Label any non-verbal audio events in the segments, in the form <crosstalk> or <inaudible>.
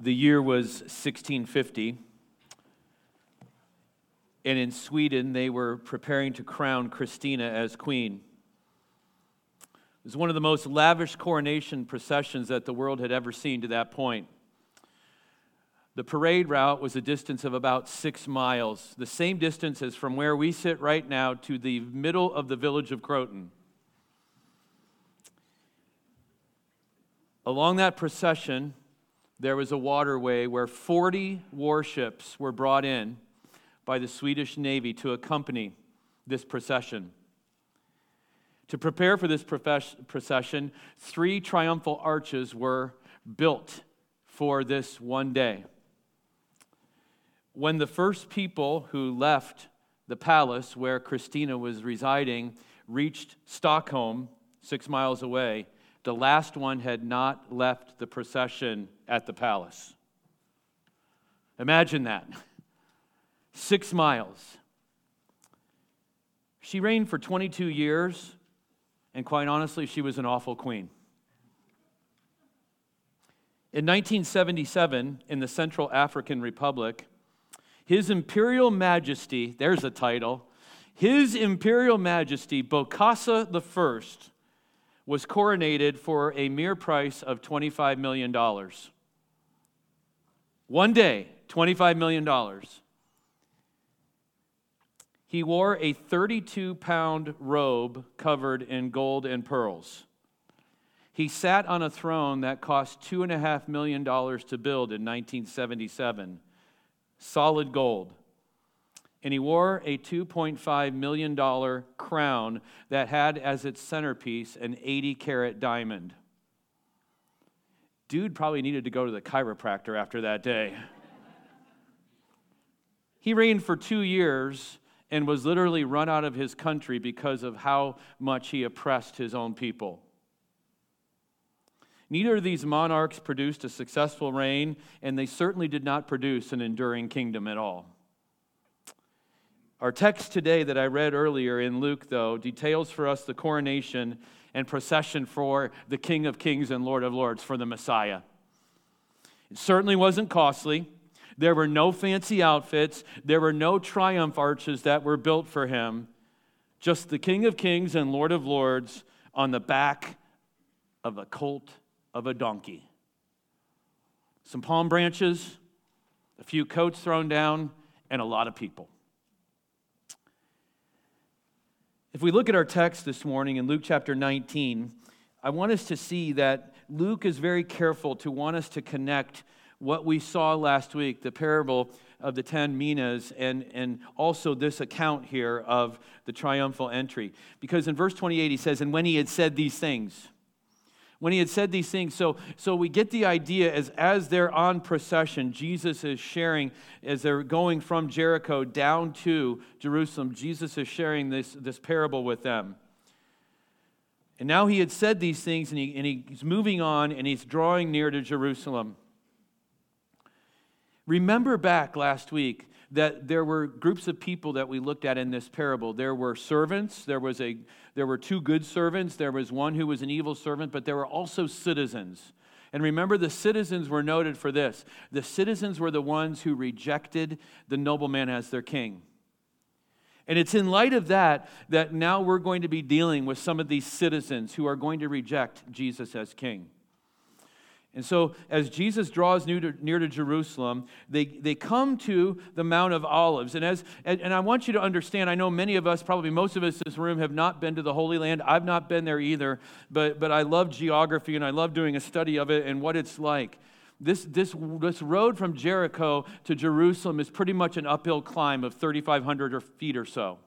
The year was 1650. And in Sweden, they were preparing to crown Christina as queen. It was one of the most lavish coronation processions that the world had ever seen to that point. The parade route was a distance of about six miles, the same distance as from where we sit right now to the middle of the village of Croton. Along that procession, there was a waterway where 40 warships were brought in by the Swedish Navy to accompany this procession. To prepare for this procession, three triumphal arches were built for this one day. When the first people who left the palace where Christina was residing reached Stockholm, six miles away, the last one had not left the procession at the palace. Imagine that. Six miles. She reigned for 22 years, and quite honestly, she was an awful queen. In 1977, in the Central African Republic, His Imperial Majesty, there's a title, His Imperial Majesty Bokassa I was coronated for a mere price of $25 million. One day, $25 million. He wore a 32 pound robe covered in gold and pearls. He sat on a throne that cost $2.5 million to build in 1977, solid gold and he wore a $2.5 million crown that had as its centerpiece an 80 carat diamond. Dude probably needed to go to the chiropractor after that day. he reigned for two years and was literally run out of his country because of how much he oppressed his own people. Neither of these monarchs produced a successful reign, and they certainly did not produce an enduring kingdom at all. Our text today that I read earlier in Luke, though, details for us the coronation and procession for the King of Kings and Lord of Lords, for the Messiah. It certainly wasn't costly. There were no fancy outfits. There were no triumph arches that were built for him. Just the King of Kings and Lord of Lords on the back of a colt of a donkey. Some palm branches, a few coats thrown down, and a lot of people. If we look at our text this morning in Luke chapter 19, I want us to see that Luke is very careful to want us to connect what we saw last week, the parable of the ten minas, and, and also this account here of the triumphal entry. Because in verse 28, he says, And when he had said these things, when he had said these things. So, so we get the idea as, as they're on procession, Jesus is sharing, as they're going from Jericho down to Jerusalem, Jesus is sharing this, this parable with them. And now he had said these things, and, he, and he's moving on, and he's drawing near to Jerusalem. Remember back last week that there were groups of people that we looked at in this parable. There were servants, there, was a, there were two good servants, there was one who was an evil servant, but there were also citizens. And remember, the citizens were noted for this the citizens were the ones who rejected the nobleman as their king. And it's in light of that that now we're going to be dealing with some of these citizens who are going to reject Jesus as king. And so, as Jesus draws near to, near to, Jerusalem, they, they come to the Mount of Olives. And, as, and, and I want you to understand, I know many of us, probably most of us in this room, have not been to the Holy Land. I've not been there either, but, but I love geography and I love doing a study of it and what it's like. This, this, this road from Jericho to Jerusalem is pretty much an uphill climb of 3,500 feet or so.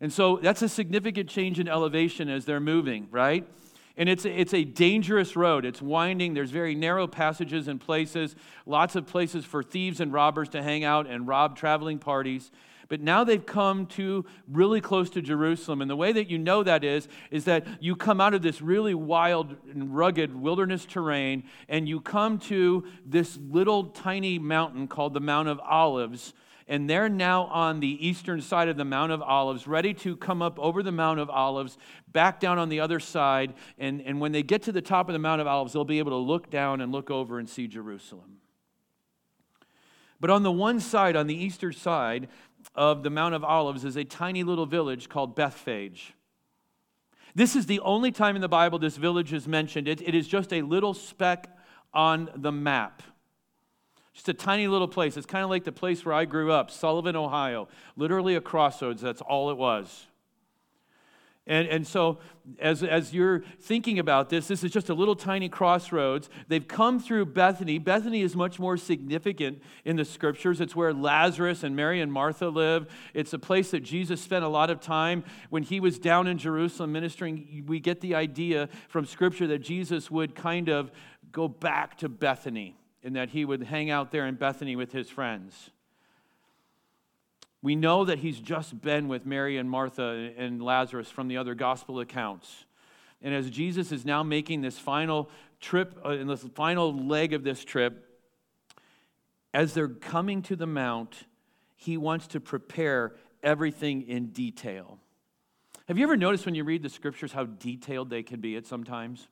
And so that's a significant change in elevation as they're moving, right? And it's, it's a dangerous road. It's winding. There's very narrow passages and places, lots of places for thieves and robbers to hang out and rob traveling parties. But now they've come to really close to Jerusalem. And the way that you know that is, is that you come out of this really wild and rugged wilderness terrain and you come to this little tiny mountain called the Mount of Olives. And they're now on the eastern side of the Mount of Olives, ready to come up over the Mount of Olives, back down on the other side. And, and when they get to the top of the Mount of Olives, they'll be able to look down and look over and see Jerusalem. But on the one side, on the eastern side of the Mount of Olives, is a tiny little village called Bethphage. This is the only time in the Bible this village is mentioned. It, it is just a little speck on the map. Just a tiny little place. It's kind of like the place where I grew up, Sullivan, Ohio. Literally a crossroads. That's all it was. And, and so, as, as you're thinking about this, this is just a little tiny crossroads. They've come through Bethany. Bethany is much more significant in the scriptures. It's where Lazarus and Mary and Martha live. It's a place that Jesus spent a lot of time when he was down in Jerusalem ministering. We get the idea from scripture that Jesus would kind of go back to Bethany and that he would hang out there in Bethany with his friends. We know that he's just been with Mary and Martha and Lazarus from the other gospel accounts. And as Jesus is now making this final trip, uh, in this final leg of this trip, as they're coming to the mount, he wants to prepare everything in detail. Have you ever noticed when you read the scriptures how detailed they can be at sometimes?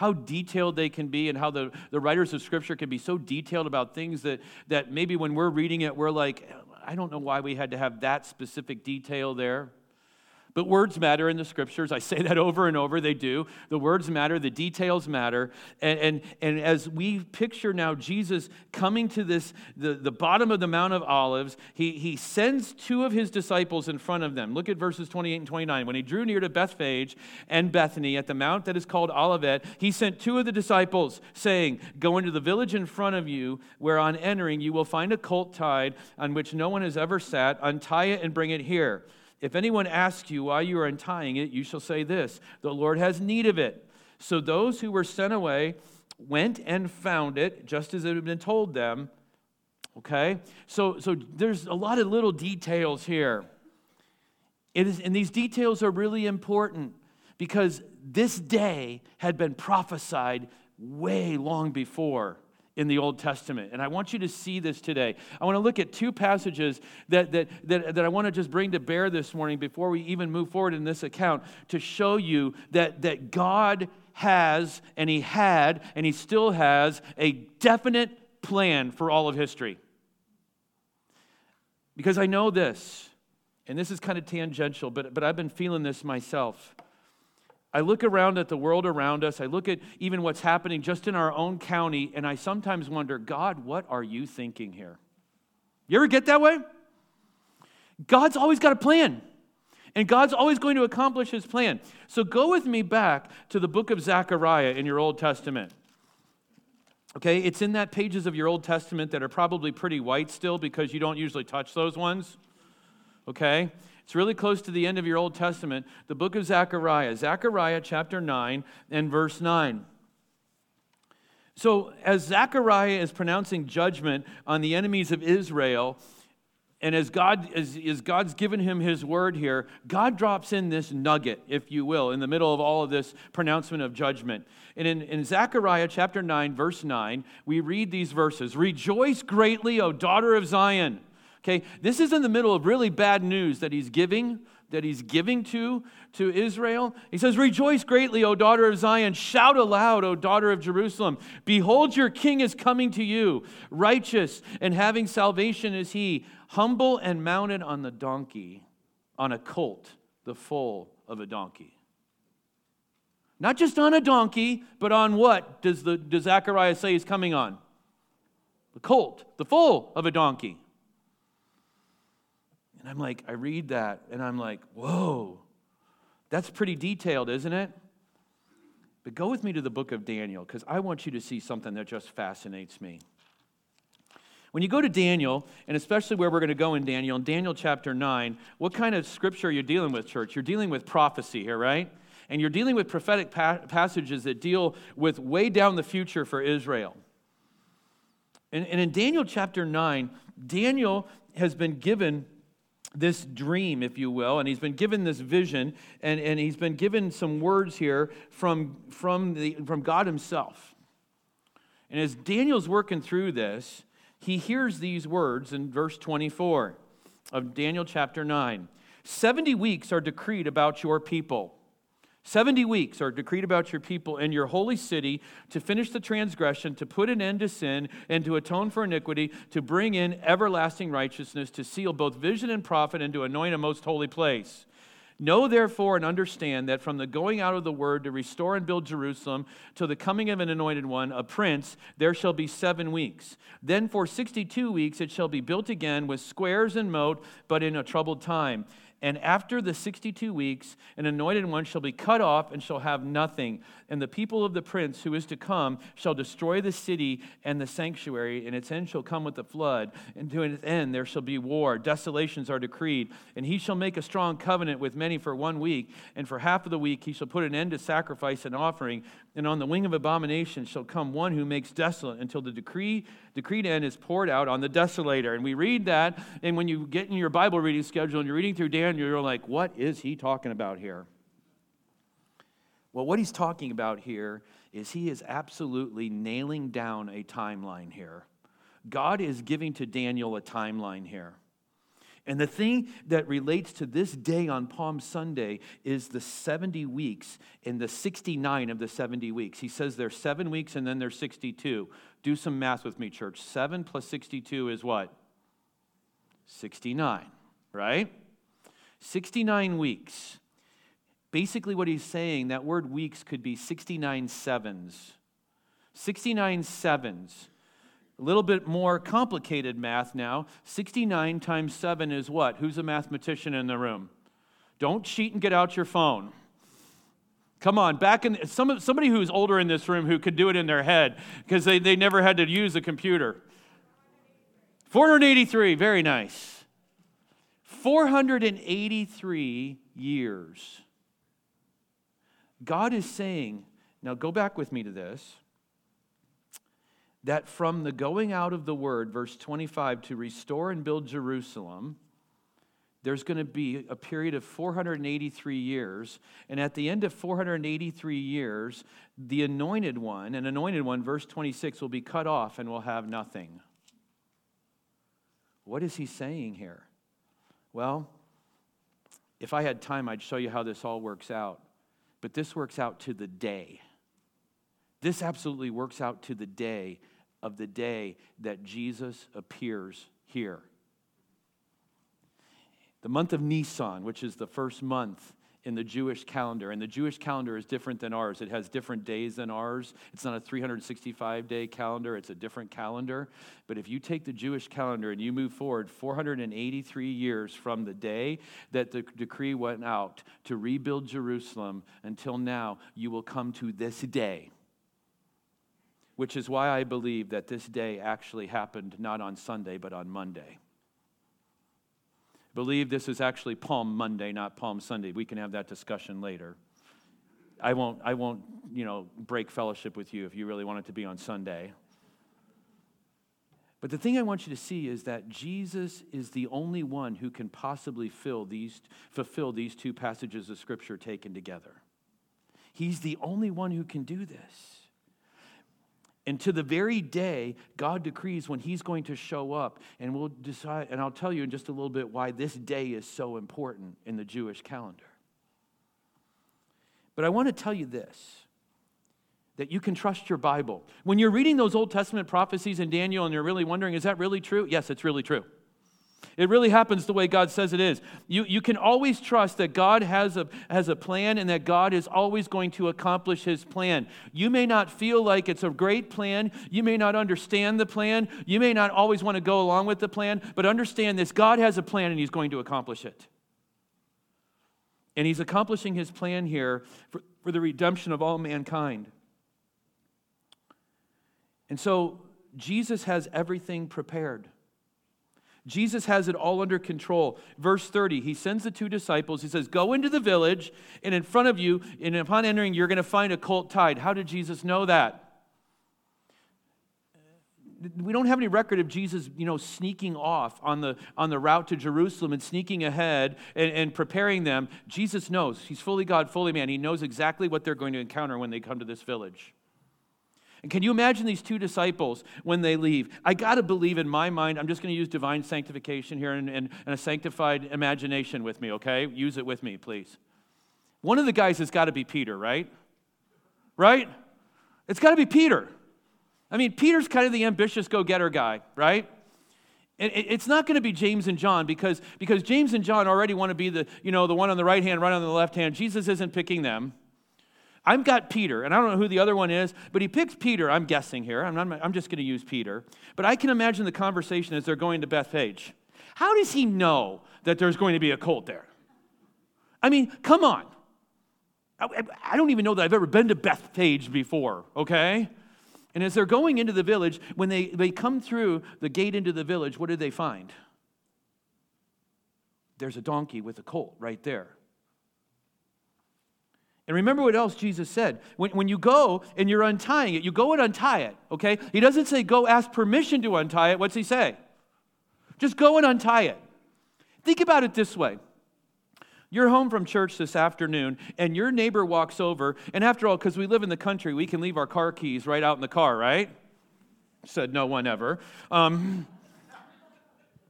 How detailed they can be and how the, the writers of Scripture can be so detailed about things that, that maybe when we're reading it, we're like, I don't know why we had to have that specific detail there. But words matter in the scriptures. I say that over and over. They do. The words matter, the details matter. And, and, and as we picture now Jesus coming to this, the, the bottom of the Mount of Olives, he, he sends two of his disciples in front of them. Look at verses 28 and 29. When he drew near to Bethphage and Bethany at the mount that is called Olivet, he sent two of the disciples, saying, Go into the village in front of you, where on entering you will find a colt tied on which no one has ever sat. Untie it and bring it here. If anyone asks you why you are untying it, you shall say this The Lord has need of it. So those who were sent away went and found it, just as it had been told them. Okay? So, so there's a lot of little details here. It is, and these details are really important because this day had been prophesied way long before in the Old Testament. And I want you to see this today. I want to look at two passages that, that, that, that I want to just bring to bear this morning before we even move forward in this account to show you that, that God has, and He had, and He still has a definite plan for all of history. Because I know this, and this is kind of tangential, but, but I've been feeling this myself. I look around at the world around us. I look at even what's happening just in our own county, and I sometimes wonder, God, what are you thinking here? You ever get that way? God's always got a plan, and God's always going to accomplish his plan. So go with me back to the book of Zechariah in your Old Testament. Okay, it's in that pages of your Old Testament that are probably pretty white still because you don't usually touch those ones. Okay? It's really close to the end of your Old Testament, the book of Zechariah, Zechariah chapter 9 and verse 9. So, as Zechariah is pronouncing judgment on the enemies of Israel, and as, God, as, as God's given him his word here, God drops in this nugget, if you will, in the middle of all of this pronouncement of judgment. And in, in Zechariah chapter 9, verse 9, we read these verses Rejoice greatly, O daughter of Zion. Okay, this is in the middle of really bad news that he's giving, that he's giving to, to Israel. He says, Rejoice greatly, O daughter of Zion. Shout aloud, O daughter of Jerusalem. Behold, your king is coming to you. Righteous and having salvation is he, humble and mounted on the donkey, on a colt, the foal of a donkey. Not just on a donkey, but on what does, the, does Zechariah say he's coming on? The colt, the foal of a donkey. And I'm like, I read that and I'm like, whoa, that's pretty detailed, isn't it? But go with me to the book of Daniel because I want you to see something that just fascinates me. When you go to Daniel, and especially where we're going to go in Daniel, in Daniel chapter 9, what kind of scripture are you dealing with, church? You're dealing with prophecy here, right? And you're dealing with prophetic pa- passages that deal with way down the future for Israel. And, and in Daniel chapter 9, Daniel has been given this dream, if you will, and he's been given this vision, and, and he's been given some words here from, from, the, from God himself. And as Daniel's working through this, he hears these words in verse 24 of Daniel chapter 9 70 weeks are decreed about your people. 70 weeks are decreed about your people in your holy city to finish the transgression, to put an end to sin, and to atone for iniquity, to bring in everlasting righteousness, to seal both vision and prophet, and to anoint a most holy place. Know therefore and understand that from the going out of the word to restore and build Jerusalem till the coming of an anointed one, a prince, there shall be seven weeks. Then for 62 weeks it shall be built again with squares and moat, but in a troubled time. And after the 62 weeks, an anointed one shall be cut off and shall have nothing. And the people of the prince who is to come shall destroy the city and the sanctuary, and its end shall come with the flood. And to its end there shall be war. Desolations are decreed. And he shall make a strong covenant with many for one week. And for half of the week he shall put an end to sacrifice and offering. And on the wing of abomination shall come one who makes desolate until the decree, decreed end is poured out on the desolator. And we read that, and when you get in your Bible reading schedule and you're reading through Daniel, you're like, what is he talking about here? Well, what he's talking about here is he is absolutely nailing down a timeline here. God is giving to Daniel a timeline here. And the thing that relates to this day on Palm Sunday is the 70 weeks and the 69 of the 70 weeks. He says there's seven weeks and then there's 62. Do some math with me, church. Seven plus 62 is what? 69, right? 69 weeks. Basically, what he's saying, that word weeks could be 69 sevens. 69 sevens. A little bit more complicated math now. 69 times 7 is what? Who's a mathematician in the room? Don't cheat and get out your phone. Come on, back in some, somebody who's older in this room who could do it in their head because they, they never had to use a computer. 483, very nice. 483 years. God is saying, now go back with me to this that from the going out of the word, verse 25, to restore and build Jerusalem, there's going to be a period of 483 years. And at the end of 483 years, the anointed one, an anointed one, verse 26, will be cut off and will have nothing. What is he saying here? Well, if I had time, I'd show you how this all works out. But this works out to the day. This absolutely works out to the day of the day that Jesus appears here. The month of Nisan, which is the first month in the Jewish calendar, and the Jewish calendar is different than ours. It has different days than ours. It's not a 365 day calendar, it's a different calendar. But if you take the Jewish calendar and you move forward 483 years from the day that the decree went out to rebuild Jerusalem until now, you will come to this day which is why I believe that this day actually happened not on Sunday, but on Monday. Believe this is actually Palm Monday, not Palm Sunday. We can have that discussion later. I won't, I won't, you know, break fellowship with you if you really want it to be on Sunday. But the thing I want you to see is that Jesus is the only one who can possibly fill these, fulfill these two passages of Scripture taken together. He's the only one who can do this. And to the very day, God decrees when He's going to show up. And we'll decide, and I'll tell you in just a little bit why this day is so important in the Jewish calendar. But I want to tell you this that you can trust your Bible. When you're reading those Old Testament prophecies in Daniel and you're really wondering, is that really true? Yes, it's really true. It really happens the way God says it is. You, you can always trust that God has a, has a plan and that God is always going to accomplish his plan. You may not feel like it's a great plan. You may not understand the plan. You may not always want to go along with the plan, but understand this God has a plan and he's going to accomplish it. And he's accomplishing his plan here for, for the redemption of all mankind. And so Jesus has everything prepared. Jesus has it all under control. Verse 30, he sends the two disciples. He says, Go into the village, and in front of you, and upon entering, you're going to find a colt tied. How did Jesus know that? We don't have any record of Jesus, you know, sneaking off on the, on the route to Jerusalem and sneaking ahead and, and preparing them. Jesus knows. He's fully God, fully man. He knows exactly what they're going to encounter when they come to this village. And can you imagine these two disciples when they leave? I got to believe in my mind, I'm just going to use divine sanctification here and, and, and, a sanctified imagination with me, okay? Use it with me, please. One of the guys has got to be Peter, right? Right? It's got to be Peter. I mean, Peter's kind of the ambitious go getter guy, right? It's not going to be James and John because, because James and John already want to be the, you know, the one on the right hand, right on the left hand. Jesus isn't picking them. I've got Peter, and I don't know who the other one is, but he picks Peter. I'm guessing here. I'm, not, I'm just going to use Peter. But I can imagine the conversation as they're going to Bethphage. How does he know that there's going to be a cult there? I mean, come on. I, I don't even know that I've ever been to Bethphage before, okay? And as they're going into the village, when they, they come through the gate into the village, what do they find? There's a donkey with a colt right there. And remember what else Jesus said. When, when you go and you're untying it, you go and untie it, okay? He doesn't say go ask permission to untie it. What's he say? Just go and untie it. Think about it this way you're home from church this afternoon, and your neighbor walks over, and after all, because we live in the country, we can leave our car keys right out in the car, right? Said no one ever. Um,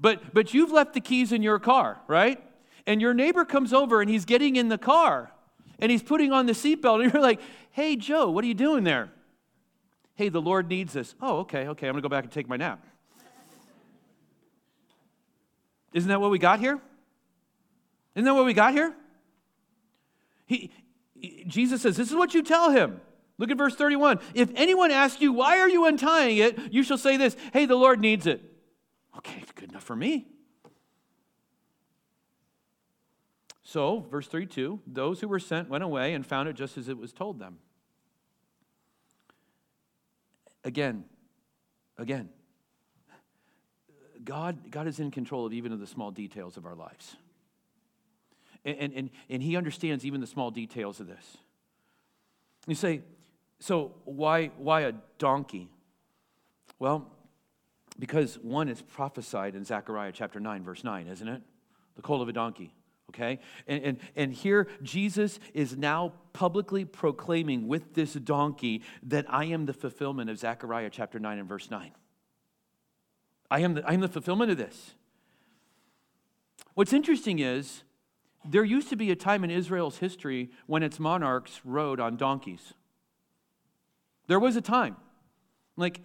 but, but you've left the keys in your car, right? And your neighbor comes over and he's getting in the car and he's putting on the seatbelt, and <laughs> you're like, hey, Joe, what are you doing there? Hey, the Lord needs this. Oh, okay, okay, I'm gonna go back and take my nap. Isn't that what we got here? Isn't that what we got here? He, Jesus says, This is what you tell him. Look at verse 31. If anyone asks you, Why are you untying it? you shall say this Hey, the Lord needs it. Okay, good enough for me. So, verse 32 those who were sent went away and found it just as it was told them. Again, again, God, God is in control of even of the small details of our lives. And, and, and he understands even the small details of this. You say, so why, why a donkey? Well, because one is prophesied in Zechariah chapter 9, verse 9, isn't it? The colt of a donkey. Okay? And, and, and here Jesus is now publicly proclaiming with this donkey that I am the fulfillment of Zechariah chapter 9 and verse 9. I am the, I am the fulfillment of this. What's interesting is there used to be a time in Israel's history when its monarchs rode on donkeys. There was a time. Like,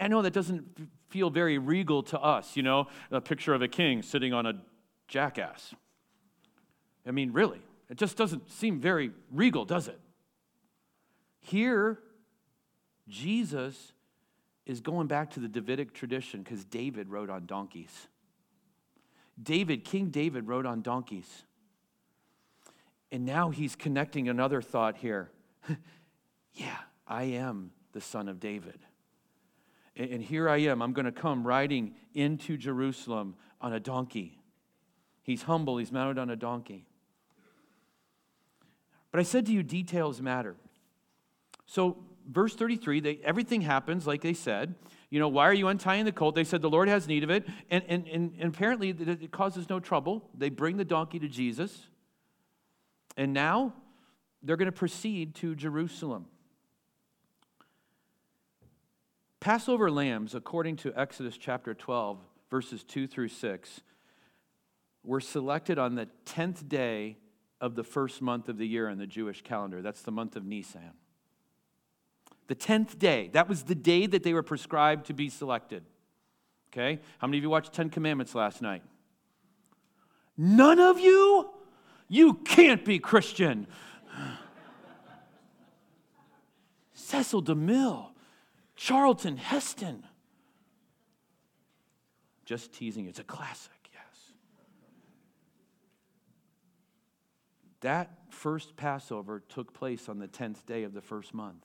I know that doesn't feel very regal to us, you know, a picture of a king sitting on a jackass. I mean, really, it just doesn't seem very regal, does it? Here, Jesus is going back to the Davidic tradition because David rode on donkeys. David, King David, rode on donkeys. And now he's connecting another thought here. <laughs> yeah, I am the son of David. And here I am. I'm going to come riding into Jerusalem on a donkey. He's humble, he's mounted on a donkey. But I said to you, details matter. So, verse 33, they, everything happens like they said. You know, why are you untying the colt? They said the Lord has need of it. And, and, and, and apparently, it causes no trouble. They bring the donkey to Jesus. And now they're going to proceed to Jerusalem. Passover lambs, according to Exodus chapter 12, verses 2 through 6, were selected on the 10th day of the first month of the year in the Jewish calendar. That's the month of Nisan. The 10th day, that was the day that they were prescribed to be selected. Okay? How many of you watched Ten Commandments last night? None of you? You can't be Christian. <sighs> Cecil DeMille, Charlton Heston. Just teasing, it's a classic, yes. That first Passover took place on the 10th day of the first month.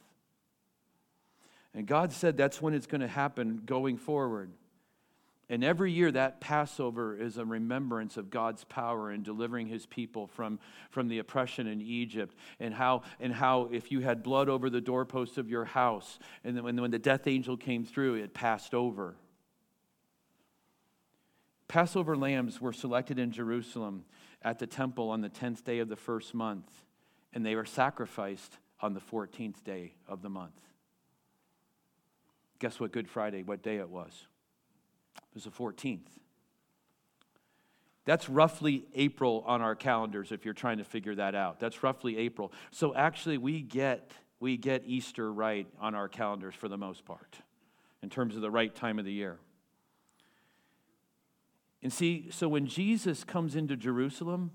And God said that's when it's going to happen going forward. And every year, that Passover is a remembrance of God's power in delivering his people from, from the oppression in Egypt. And how, and how, if you had blood over the doorpost of your house, and then when, when the death angel came through, it passed over. Passover lambs were selected in Jerusalem at the temple on the 10th day of the first month, and they were sacrificed on the 14th day of the month. Guess what Good Friday, what day it was? It was the 14th. That's roughly April on our calendars if you're trying to figure that out. That's roughly April. So actually we get we get Easter right on our calendars for the most part in terms of the right time of the year. And see, so when Jesus comes into Jerusalem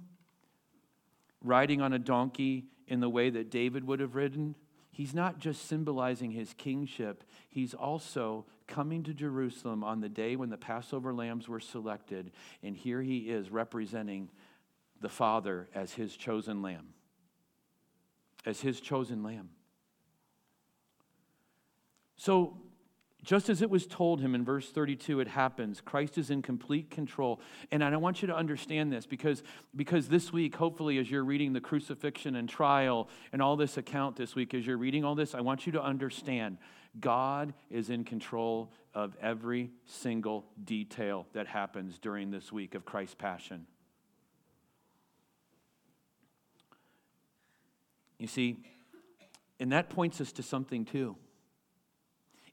riding on a donkey in the way that David would have ridden, he's not just symbolizing his kingship, he's also coming to Jerusalem on the day when the Passover lambs were selected, and here he is representing the Father as his chosen lamb. As his chosen lamb. So, just as it was told him in verse 32, it happens. Christ is in complete control. And I want you to understand this because, because this week, hopefully, as you're reading the crucifixion and trial and all this account this week, as you're reading all this, I want you to understand God is in control of every single detail that happens during this week of Christ's passion. You see, and that points us to something too.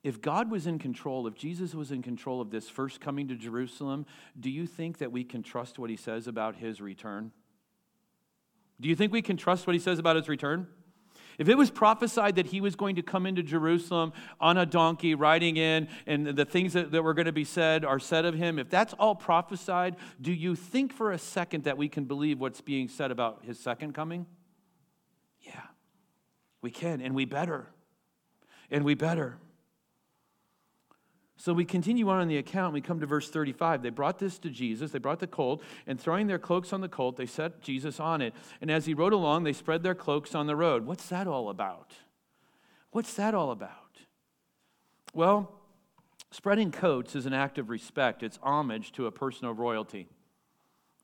If God was in control, if Jesus was in control of this first coming to Jerusalem, do you think that we can trust what he says about his return? Do you think we can trust what he says about his return? If it was prophesied that he was going to come into Jerusalem on a donkey, riding in, and the things that, that were going to be said are said of him, if that's all prophesied, do you think for a second that we can believe what's being said about his second coming? Yeah, we can, and we better. And we better. So we continue on in the account. We come to verse 35. They brought this to Jesus. They brought the colt, and throwing their cloaks on the colt, they set Jesus on it. And as he rode along, they spread their cloaks on the road. What's that all about? What's that all about? Well, spreading coats is an act of respect, it's homage to a person of royalty.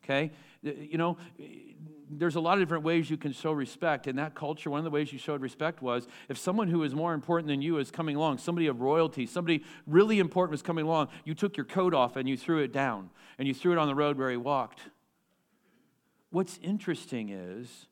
Okay? You know, there's a lot of different ways you can show respect. In that culture, one of the ways you showed respect was if someone who is more important than you is coming along, somebody of royalty, somebody really important was coming along, you took your coat off and you threw it down and you threw it on the road where he walked. What's interesting is,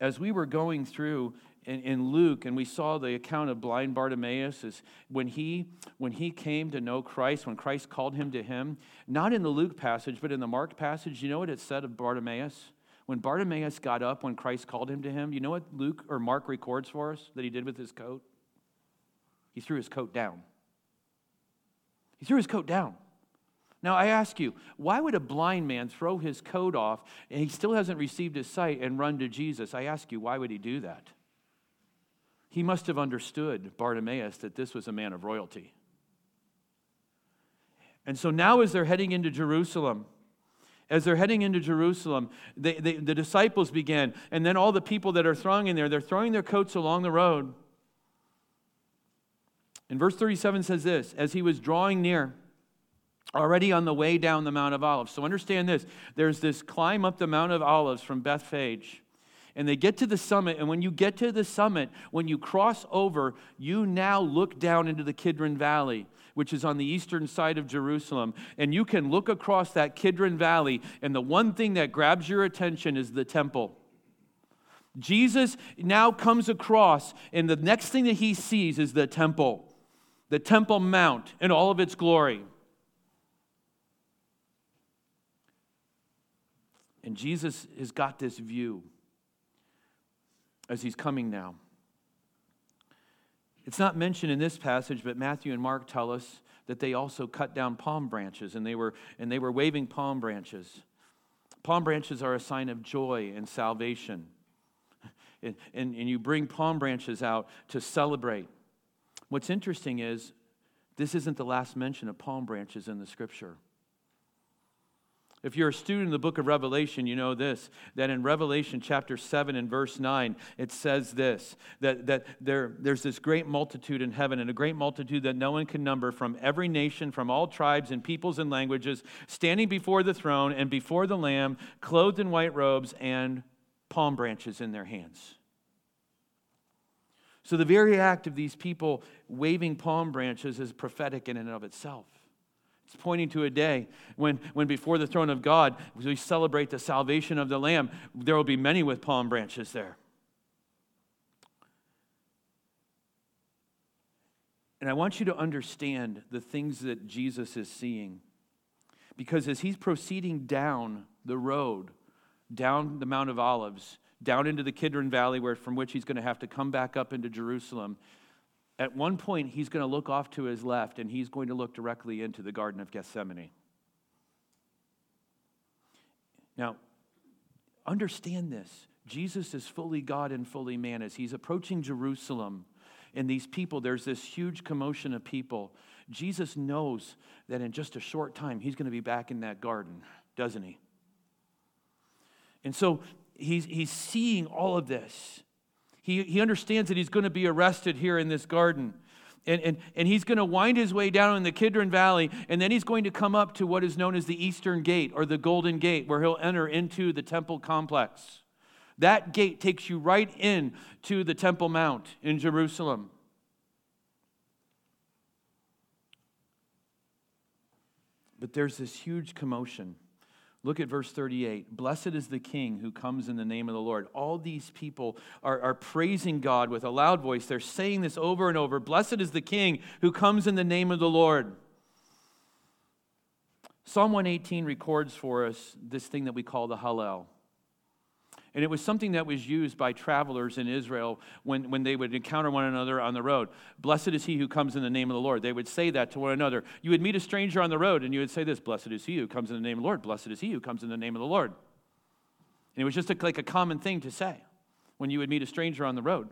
as we were going through in, in, Luke, and we saw the account of blind Bartimaeus, is when he when he came to know Christ, when Christ called him to him, not in the Luke passage, but in the Mark passage, you know what it said of Bartimaeus? When Bartimaeus got up when Christ called him to him, you know what Luke or Mark records for us that he did with his coat? He threw his coat down. He threw his coat down. Now, I ask you, why would a blind man throw his coat off and he still hasn't received his sight and run to Jesus? I ask you, why would he do that? He must have understood, Bartimaeus, that this was a man of royalty. And so now, as they're heading into Jerusalem, as they're heading into Jerusalem, they, they, the disciples begin, and then all the people that are thronging there, they're throwing their coats along the road. And verse 37 says this As he was drawing near, already on the way down the Mount of Olives. So understand this there's this climb up the Mount of Olives from Bethphage and they get to the summit. And when you get to the summit, when you cross over, you now look down into the Kidron Valley, which is on the eastern side of Jerusalem. And you can look across that Kidron Valley, and the one thing that grabs your attention is the temple. Jesus now comes across, and the next thing that he sees is the temple, the Temple Mount in all of its glory. And Jesus has got this view as he's coming now. It's not mentioned in this passage, but Matthew and Mark tell us that they also cut down palm branches and they were, and they were waving palm branches. Palm branches are a sign of joy and salvation. <laughs> And, and, and you bring palm branches out to celebrate. What's interesting is this isn't the last mention of palm branches in the scripture. If you're a student of the book of Revelation, you know this that in Revelation chapter 7 and verse 9, it says this that, that there, there's this great multitude in heaven, and a great multitude that no one can number from every nation, from all tribes and peoples and languages, standing before the throne and before the Lamb, clothed in white robes and palm branches in their hands. So the very act of these people waving palm branches is prophetic in and of itself. It's pointing to a day when, when before the throne of God, we celebrate the salvation of the Lamb. There will be many with palm branches there. And I want you to understand the things that Jesus is seeing. Because as he's proceeding down the road, down the Mount of Olives, down into the Kidron Valley, where, from which he's going to have to come back up into Jerusalem, at one point he's going to look off to his left and he's going to look directly into the Garden of Gethsemane. Now, understand this Jesus is fully God and fully man. As he's approaching Jerusalem, and these people, there's this huge commotion of people. Jesus knows that in just a short time, he's going to be back in that garden, doesn't he? And so he's, he's seeing all of this. He, he understands that he's going to be arrested here in this garden. And, and, and he's going to wind his way down in the Kidron Valley, and then he's going to come up to what is known as the Eastern Gate or the Golden Gate, where he'll enter into the temple complex. That gate takes you right in to the Temple Mount in Jerusalem. But there's this huge commotion. Look at verse 38. Blessed is the King who comes in the name of the Lord. All these people are, are praising God with a loud voice. They're saying this over and over. Blessed is the King who comes in the name of the Lord. Psalm 118 records for us this thing that we call the Hallel. And it was something that was used by travelers in Israel when, when they would encounter one another on the road. Blessed is he who comes in the name of the Lord. They would say that to one another. You would meet a stranger on the road and you would say this Blessed is he who comes in the name of the Lord. Blessed is he who comes in the name of the Lord. And it was just a, like a common thing to say when you would meet a stranger on the road.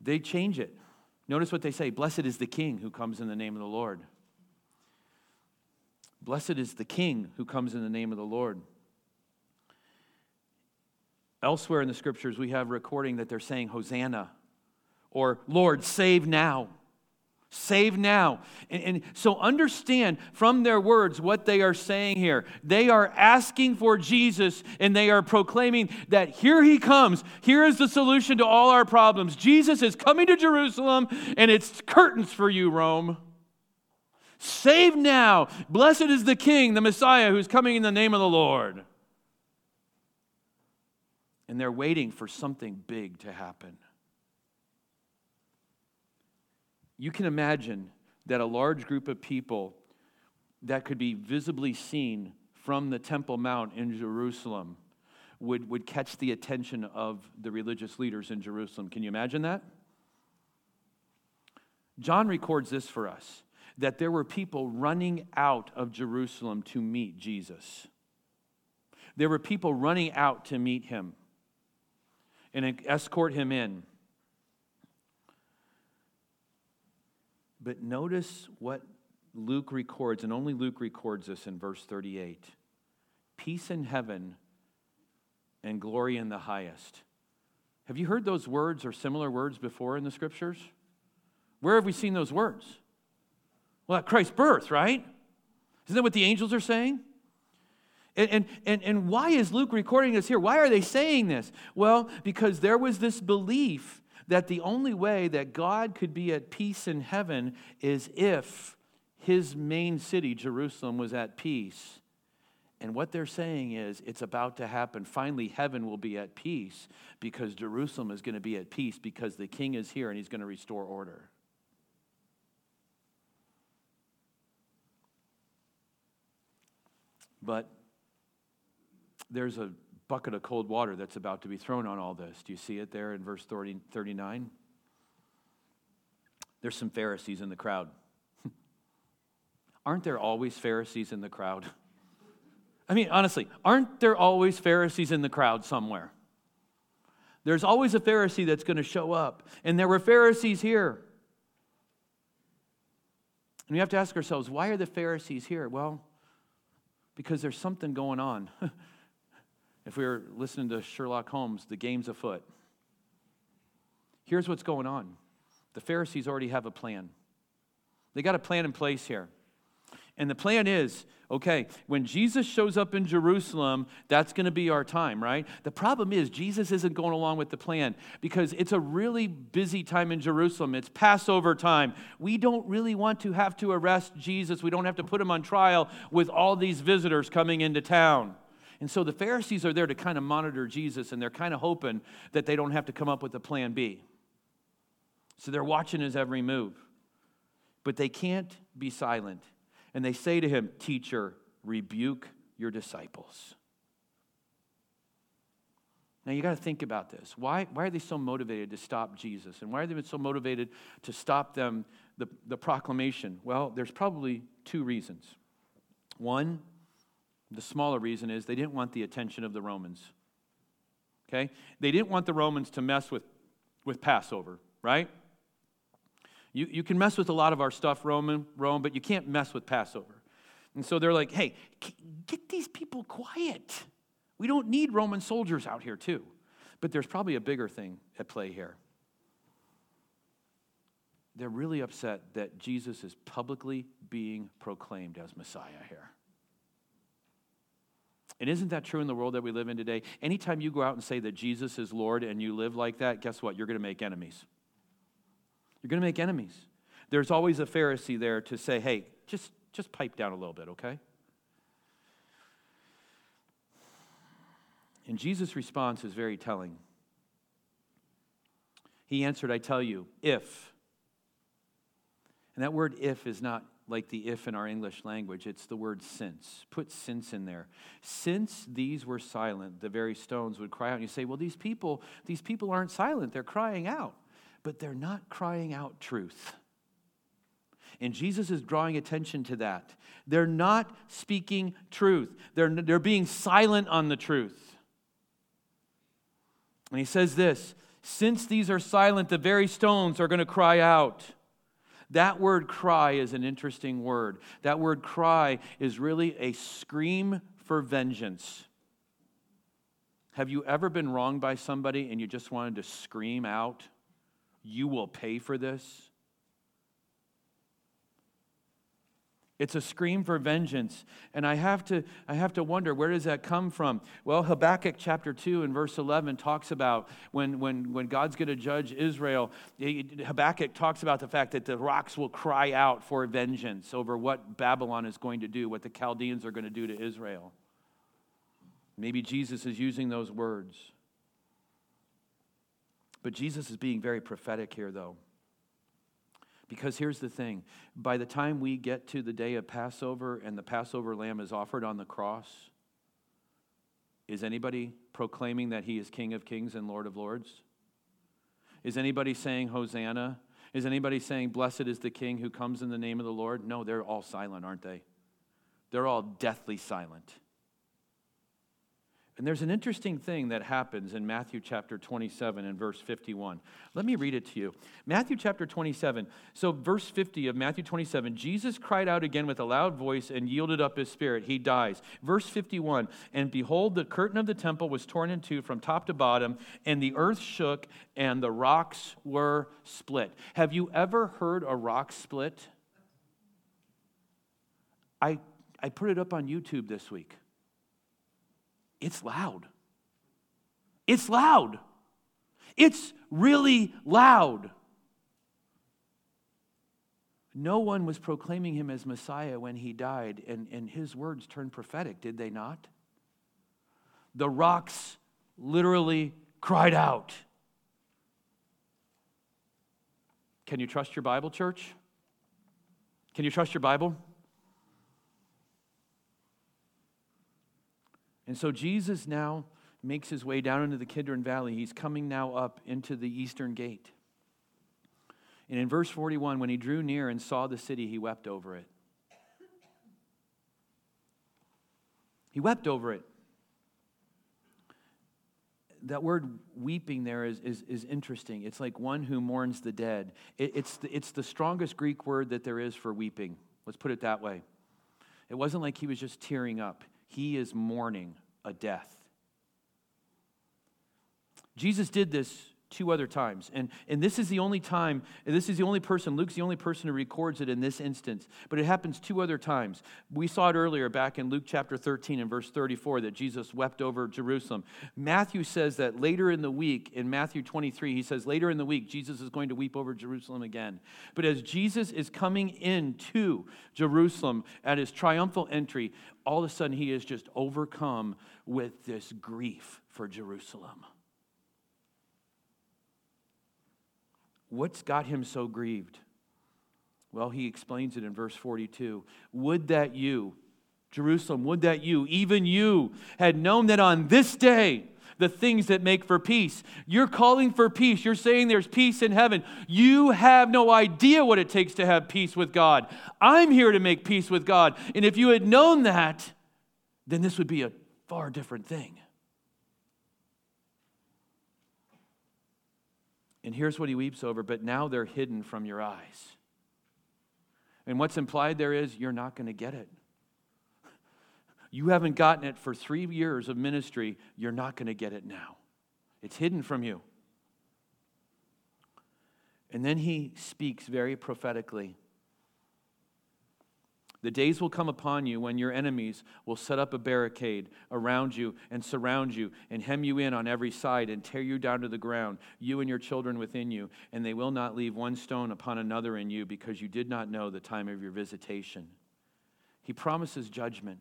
They change it. Notice what they say Blessed is the king who comes in the name of the Lord. Blessed is the king who comes in the name of the Lord. Elsewhere in the scriptures, we have recording that they're saying, Hosanna, or Lord, save now. Save now. And, and, so understand from their words what they are saying here. They are asking for Jesus and they are proclaiming that here he comes. Here is the solution to all our problems. Jesus is coming to Jerusalem and it's curtains for you, Rome. Save now. Blessed is the King, the Messiah, who's coming in the name of the Lord and they're waiting for something big to happen. You can imagine that a large group of people that could be visibly seen from the Temple Mount in Jerusalem would, would catch the attention of the religious leaders in Jerusalem. Can you imagine that? John records this for us that there were people running out of Jerusalem to meet Jesus. There were people running out to meet him and escort him in. But notice what Luke records, and only Luke records this in verse 38 peace in heaven and glory in the highest. Have you heard those words or similar words before in the scriptures? Where have we seen those words? Well, at Christ's birth, right? Isn't that what the angels are saying? And, and, and, why is Luke recording this here? Why are they saying this? Well, because there was this belief that the only way that God could be at peace in heaven is if his main city, Jerusalem, was at peace. And what they're saying is it's about to happen. Finally, heaven will be at peace because Jerusalem is going to be at peace because the king is here and he's going to restore order. But there's a bucket of cold water that's about to be thrown on all this. Do you see it there in verse 30, 39? There's some Pharisees in the crowd. <laughs> aren't there always Pharisees in the crowd? <laughs> I mean, honestly, aren't there always Pharisees in the crowd somewhere? There's always a Pharisee that's going to show up. And there were Pharisees here. And we have to ask ourselves, why are the Pharisees here? Well, because there's something going on. <laughs> If we were listening to Sherlock Holmes, the game's afoot. Here's what's going on the Pharisees already have a plan. They got a plan in place here. And the plan is okay, when Jesus shows up in Jerusalem, that's going to be our time, right? The problem is, Jesus isn't going along with the plan because it's a really busy time in Jerusalem. It's Passover time. We don't really want to have to arrest Jesus, we don't have to put him on trial with all these visitors coming into town. And so the Pharisees are there to kind of monitor Jesus, and they're kind of hoping that they don't have to come up with a plan B. So they're watching his every move. But they can't be silent. And they say to him, Teacher, rebuke your disciples. Now you got to think about this. Why, why are they so motivated to stop Jesus? And why are they so motivated to stop them, the, the proclamation? Well, there's probably two reasons. One, the smaller reason is they didn't want the attention of the Romans. Okay? They didn't want the Romans to mess with, with Passover, right? You, you can mess with a lot of our stuff, Roman, Rome, but you can't mess with Passover. And so they're like, hey, get these people quiet. We don't need Roman soldiers out here, too. But there's probably a bigger thing at play here. They're really upset that Jesus is publicly being proclaimed as Messiah here. And isn't that true in the world that we live in today? Anytime you go out and say that Jesus is Lord and you live like that, guess what? You're going to make enemies. You're going to make enemies. There's always a Pharisee there to say, hey, just, just pipe down a little bit, okay? And Jesus' response is very telling. He answered, I tell you, if. And that word if is not like the if in our English language, it's the word since. Put since in there. Since these were silent, the very stones would cry out. And you say, well, these people, these people aren't silent, they're crying out. But they're not crying out truth. And Jesus is drawing attention to that. They're not speaking truth, they're, they're being silent on the truth. And he says this Since these are silent, the very stones are going to cry out. That word cry is an interesting word. That word cry is really a scream for vengeance. Have you ever been wronged by somebody and you just wanted to scream out, You will pay for this? It's a scream for vengeance. And I have to, I have to wonder, where does that come from? Well, Habakkuk chapter 2 and verse 11 talks about when, when, when God's going to judge Israel. Habakkuk talks about the fact that the rocks will cry out for vengeance over what Babylon is going to do, what the Chaldeans are going to do to Israel. Maybe Jesus is using those words. But Jesus is being very prophetic here, though. Because here's the thing by the time we get to the day of Passover and the Passover lamb is offered on the cross, is anybody proclaiming that he is King of Kings and Lord of Lords? Is anybody saying Hosanna? Is anybody saying, Blessed is the King who comes in the name of the Lord? No, they're all silent, aren't they? They're all deathly silent. And there's an interesting thing that happens in Matthew chapter 27 and verse 51. Let me read it to you. Matthew chapter 27. So, verse 50 of Matthew 27 Jesus cried out again with a loud voice and yielded up his spirit. He dies. Verse 51 And behold, the curtain of the temple was torn in two from top to bottom, and the earth shook, and the rocks were split. Have you ever heard a rock split? I, I put it up on YouTube this week. It's loud. It's loud. It's really loud. No one was proclaiming him as Messiah when he died, and, and his words turned prophetic, did they not? The rocks literally cried out. Can you trust your Bible, church? Can you trust your Bible? And so Jesus now makes his way down into the Kidron Valley. He's coming now up into the eastern gate. And in verse 41, when he drew near and saw the city, he wept over it. He wept over it. That word weeping there is, is, is interesting. It's like one who mourns the dead. It, it's, the, it's the strongest Greek word that there is for weeping. Let's put it that way. It wasn't like he was just tearing up, he is mourning a death. Jesus did this two other times. And, and this is the only time, this is the only person, Luke's the only person who records it in this instance. But it happens two other times. We saw it earlier back in Luke chapter 13 and verse 34 that Jesus wept over Jerusalem. Matthew says that later in the week, in Matthew 23, he says later in the week, Jesus is going to weep over Jerusalem again. But as Jesus is coming into Jerusalem at his triumphal entry, all of a sudden he is just overcome with this grief for Jerusalem. What's got him so grieved? Well, he explains it in verse 42. Would that you, Jerusalem, would that you, even you, had known that on this day, the things that make for peace. You're calling for peace. You're saying there's peace in heaven. You have no idea what it takes to have peace with God. I'm here to make peace with God. And if you had known that, then this would be a far different thing. And here's what he weeps over, but now they're hidden from your eyes. And what's implied there is you're not going to get it. You haven't gotten it for three years of ministry, you're not going to get it now. It's hidden from you. And then he speaks very prophetically. The days will come upon you when your enemies will set up a barricade around you and surround you and hem you in on every side and tear you down to the ground, you and your children within you, and they will not leave one stone upon another in you because you did not know the time of your visitation. He promises judgment.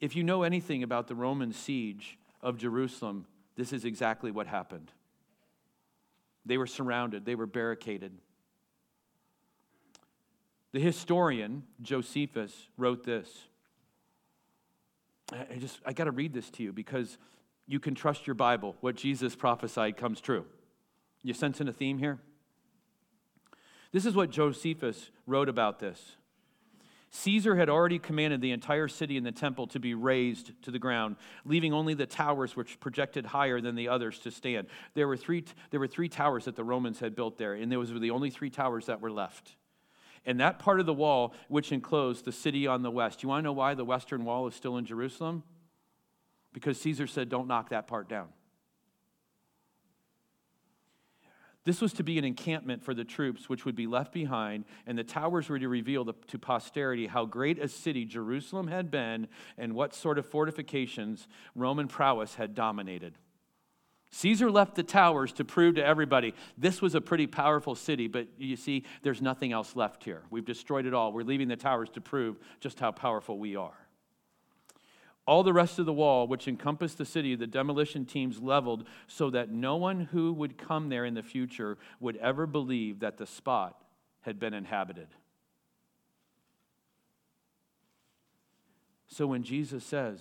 If you know anything about the Roman siege of Jerusalem, this is exactly what happened. They were surrounded, they were barricaded. The historian Josephus wrote this. I just I got to read this to you because you can trust your Bible. What Jesus prophesied comes true. You sensing a theme here? This is what Josephus wrote about this. Caesar had already commanded the entire city and the temple to be razed to the ground, leaving only the towers which projected higher than the others to stand. There were three, there were three towers that the Romans had built there, and those were the only three towers that were left. And that part of the wall which enclosed the city on the west. You want to know why the western wall is still in Jerusalem? Because Caesar said, don't knock that part down. This was to be an encampment for the troops which would be left behind, and the towers were to reveal to posterity how great a city Jerusalem had been and what sort of fortifications Roman prowess had dominated. Caesar left the towers to prove to everybody this was a pretty powerful city, but you see, there's nothing else left here. We've destroyed it all. We're leaving the towers to prove just how powerful we are. All the rest of the wall, which encompassed the city, the demolition teams leveled so that no one who would come there in the future would ever believe that the spot had been inhabited. So when Jesus says,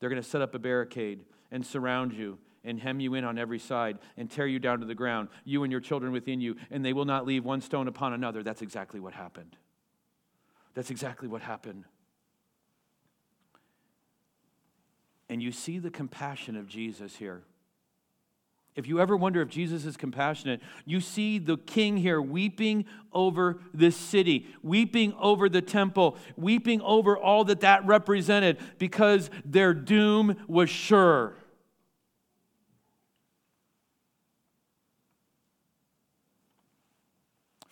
they're going to set up a barricade and surround you and hem you in on every side and tear you down to the ground, you and your children within you, and they will not leave one stone upon another, that's exactly what happened. That's exactly what happened. And you see the compassion of Jesus here. If you ever wonder if Jesus is compassionate, you see the king here weeping over this city, weeping over the temple, weeping over all that that represented because their doom was sure.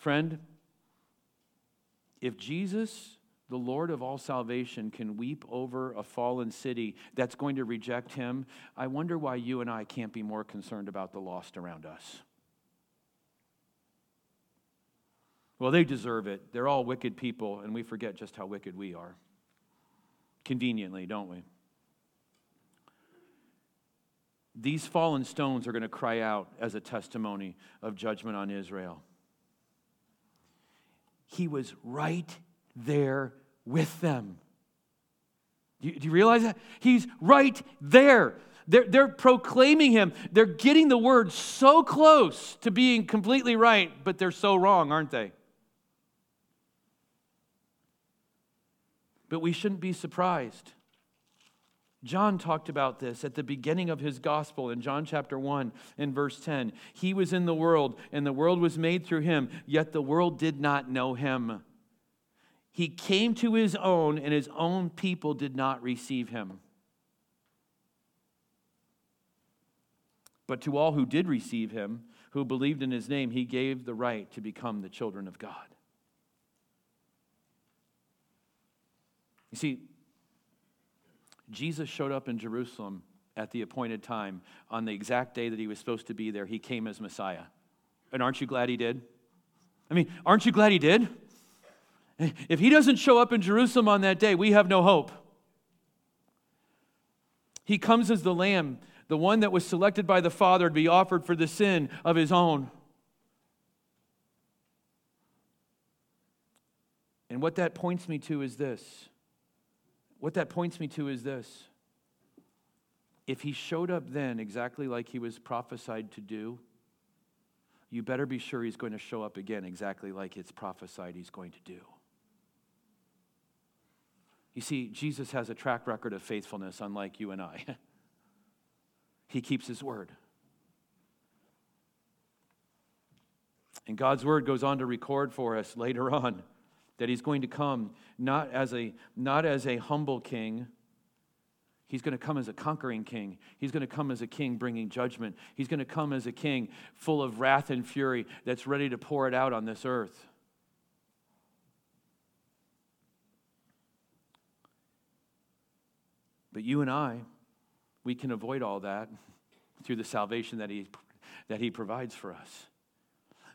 Friend, if Jesus the Lord of all salvation can weep over a fallen city that's going to reject him, I wonder why you and I can't be more concerned about the lost around us. Well, they deserve it. They're all wicked people, and we forget just how wicked we are. Conveniently, don't we? These fallen stones are going to cry out as a testimony of judgment on Israel. He was right there with them. Do you, do you realize that? He's right there. They're, they're proclaiming him. They're getting the word so close to being completely right, but they're so wrong, aren't they? But we shouldn't be surprised. John talked about this at the beginning of his gospel in John chapter 1 and verse 10. He was in the world, and the world was made through him, yet the world did not know him. He came to his own, and his own people did not receive him. But to all who did receive him, who believed in his name, he gave the right to become the children of God. You see, Jesus showed up in Jerusalem at the appointed time on the exact day that he was supposed to be there. He came as Messiah. And aren't you glad he did? I mean, aren't you glad he did? If he doesn't show up in Jerusalem on that day, we have no hope. He comes as the lamb the one that was selected by the Father to be offered for the sin of his own. And what that points me to is this. What that points me to is this. If he showed up then exactly like he was prophesied to do, you better be sure he's going to show up again exactly like it's prophesied he's going to do. You see, Jesus has a track record of faithfulness, unlike you and I. <laughs> he keeps his word. And God's word goes on to record for us later on that he's going to come not as a, not as a humble king. He's going to come as a conquering king. He's going to come as a king bringing judgment. He's going to come as a king full of wrath and fury that's ready to pour it out on this earth. But you and I, we can avoid all that <laughs> through the salvation that he, that he provides for us.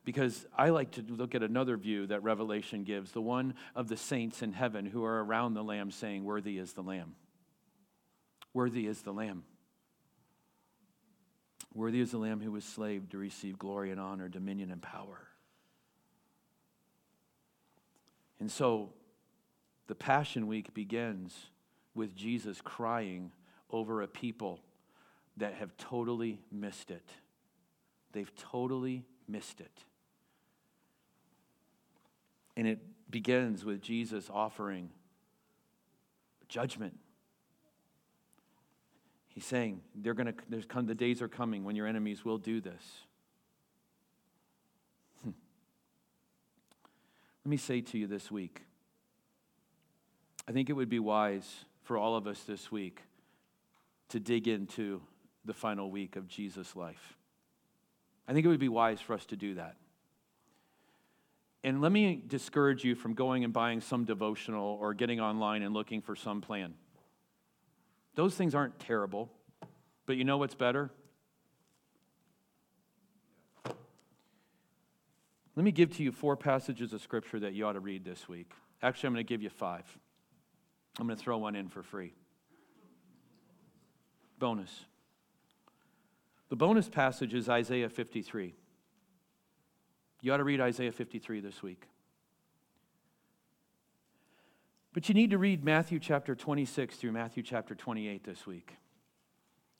Because I like to look at another view that Revelation gives, the one of the saints in heaven who are around the Lamb saying, Worthy is the Lamb. Worthy is the Lamb. Worthy is the Lamb who was slave to receive glory and honor, dominion and power. And so the Passion Week begins with Jesus crying over a people that have totally missed it. They've totally missed it. And it begins with Jesus offering judgment. He's saying, they're gonna, there's come, the days are coming when your enemies will do this. Hmm. Let me say to you this week I think it would be wise for all of us this week to dig into the final week of Jesus' life. I think it would be wise for us to do that. And let me discourage you from going and buying some devotional or getting online and looking for some plan. Those things aren't terrible, but you know what's better? Let me give to you four passages of scripture that you ought to read this week. Actually, I'm going to give you five. I'm going to throw one in for free. Bonus. The bonus passage is Isaiah 53. You ought to read Isaiah 53 this week. But you need to read Matthew chapter 26 through Matthew chapter 28 this week.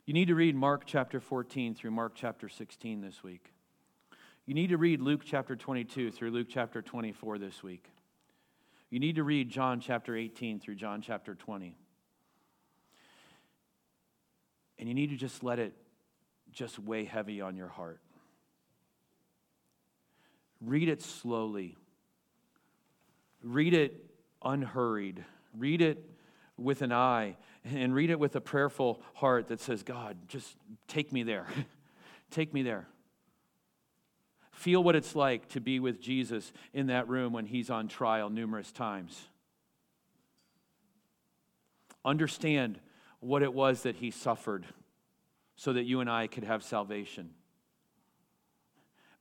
You need to read Mark chapter 14 through Mark chapter 16 this week. You need to read Luke chapter 22 through Luke chapter 24 this week. You need to read John chapter 18 through John chapter 20. And you need to just let it just weigh heavy on your heart. Read it slowly. Read it unhurried. Read it with an eye and read it with a prayerful heart that says, God, just take me there. <laughs> take me there. Feel what it's like to be with Jesus in that room when he's on trial numerous times. Understand what it was that he suffered so that you and I could have salvation.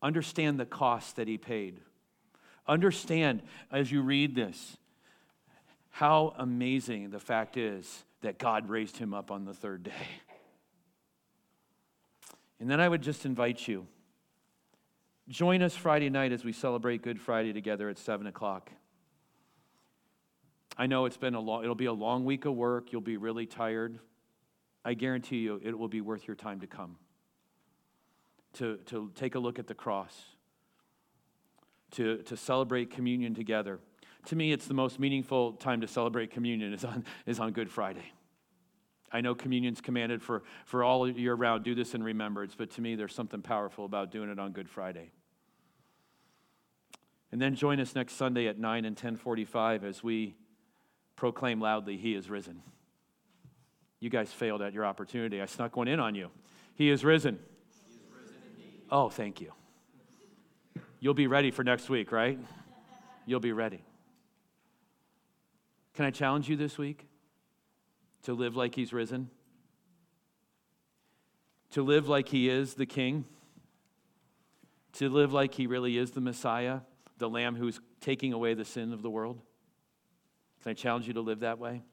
Understand the cost that he paid. Understand as you read this how amazing the fact is that God raised him up on the third day. And then I would just invite you join us Friday night as we celebrate Good Friday together at 7 o'clock. I know it's been a long, it'll be a long week of work. You'll be really tired. I guarantee you it will be worth your time to come to, to take a look at the cross, to, to celebrate communion together. To me, it's the most meaningful time to celebrate communion is on, is on Good Friday. I know communion's commanded for, for all year round. Do this in remembrance, but to me, there's something powerful about doing it on Good Friday. And then join us next Sunday at 9 and 1045 as we proclaim loudly, He is risen. You guys failed at your opportunity. I snuck one in on you. He is risen. Oh, thank you. You'll be ready for next week, right? You'll be ready. Can I challenge you this week to live like He's risen? To live like He is the King? To live like He really is the Messiah, the Lamb who's taking away the sin of the world? Can I challenge you to live that way?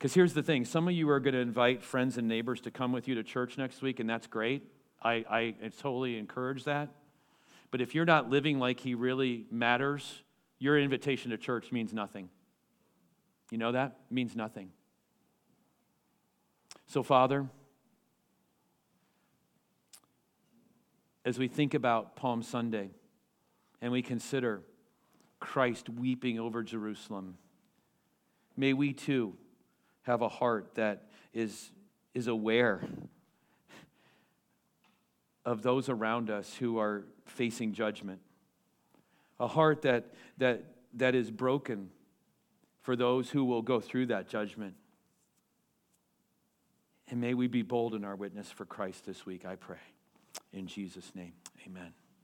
Because here's the thing some of you are going to invite friends and neighbors to come with you to church next week, and that's great. I, I totally encourage that. But if you're not living like He really matters, your invitation to church means nothing. You know that? It means nothing. So, Father, as we think about Palm Sunday and we consider Christ weeping over Jerusalem, may we too have a heart that is, is aware of those around us who are facing judgment, a heart that, that, that is broken for those who will go through that judgment. And may we be bold in our witness for Christ this week, I pray. In Jesus' name, amen.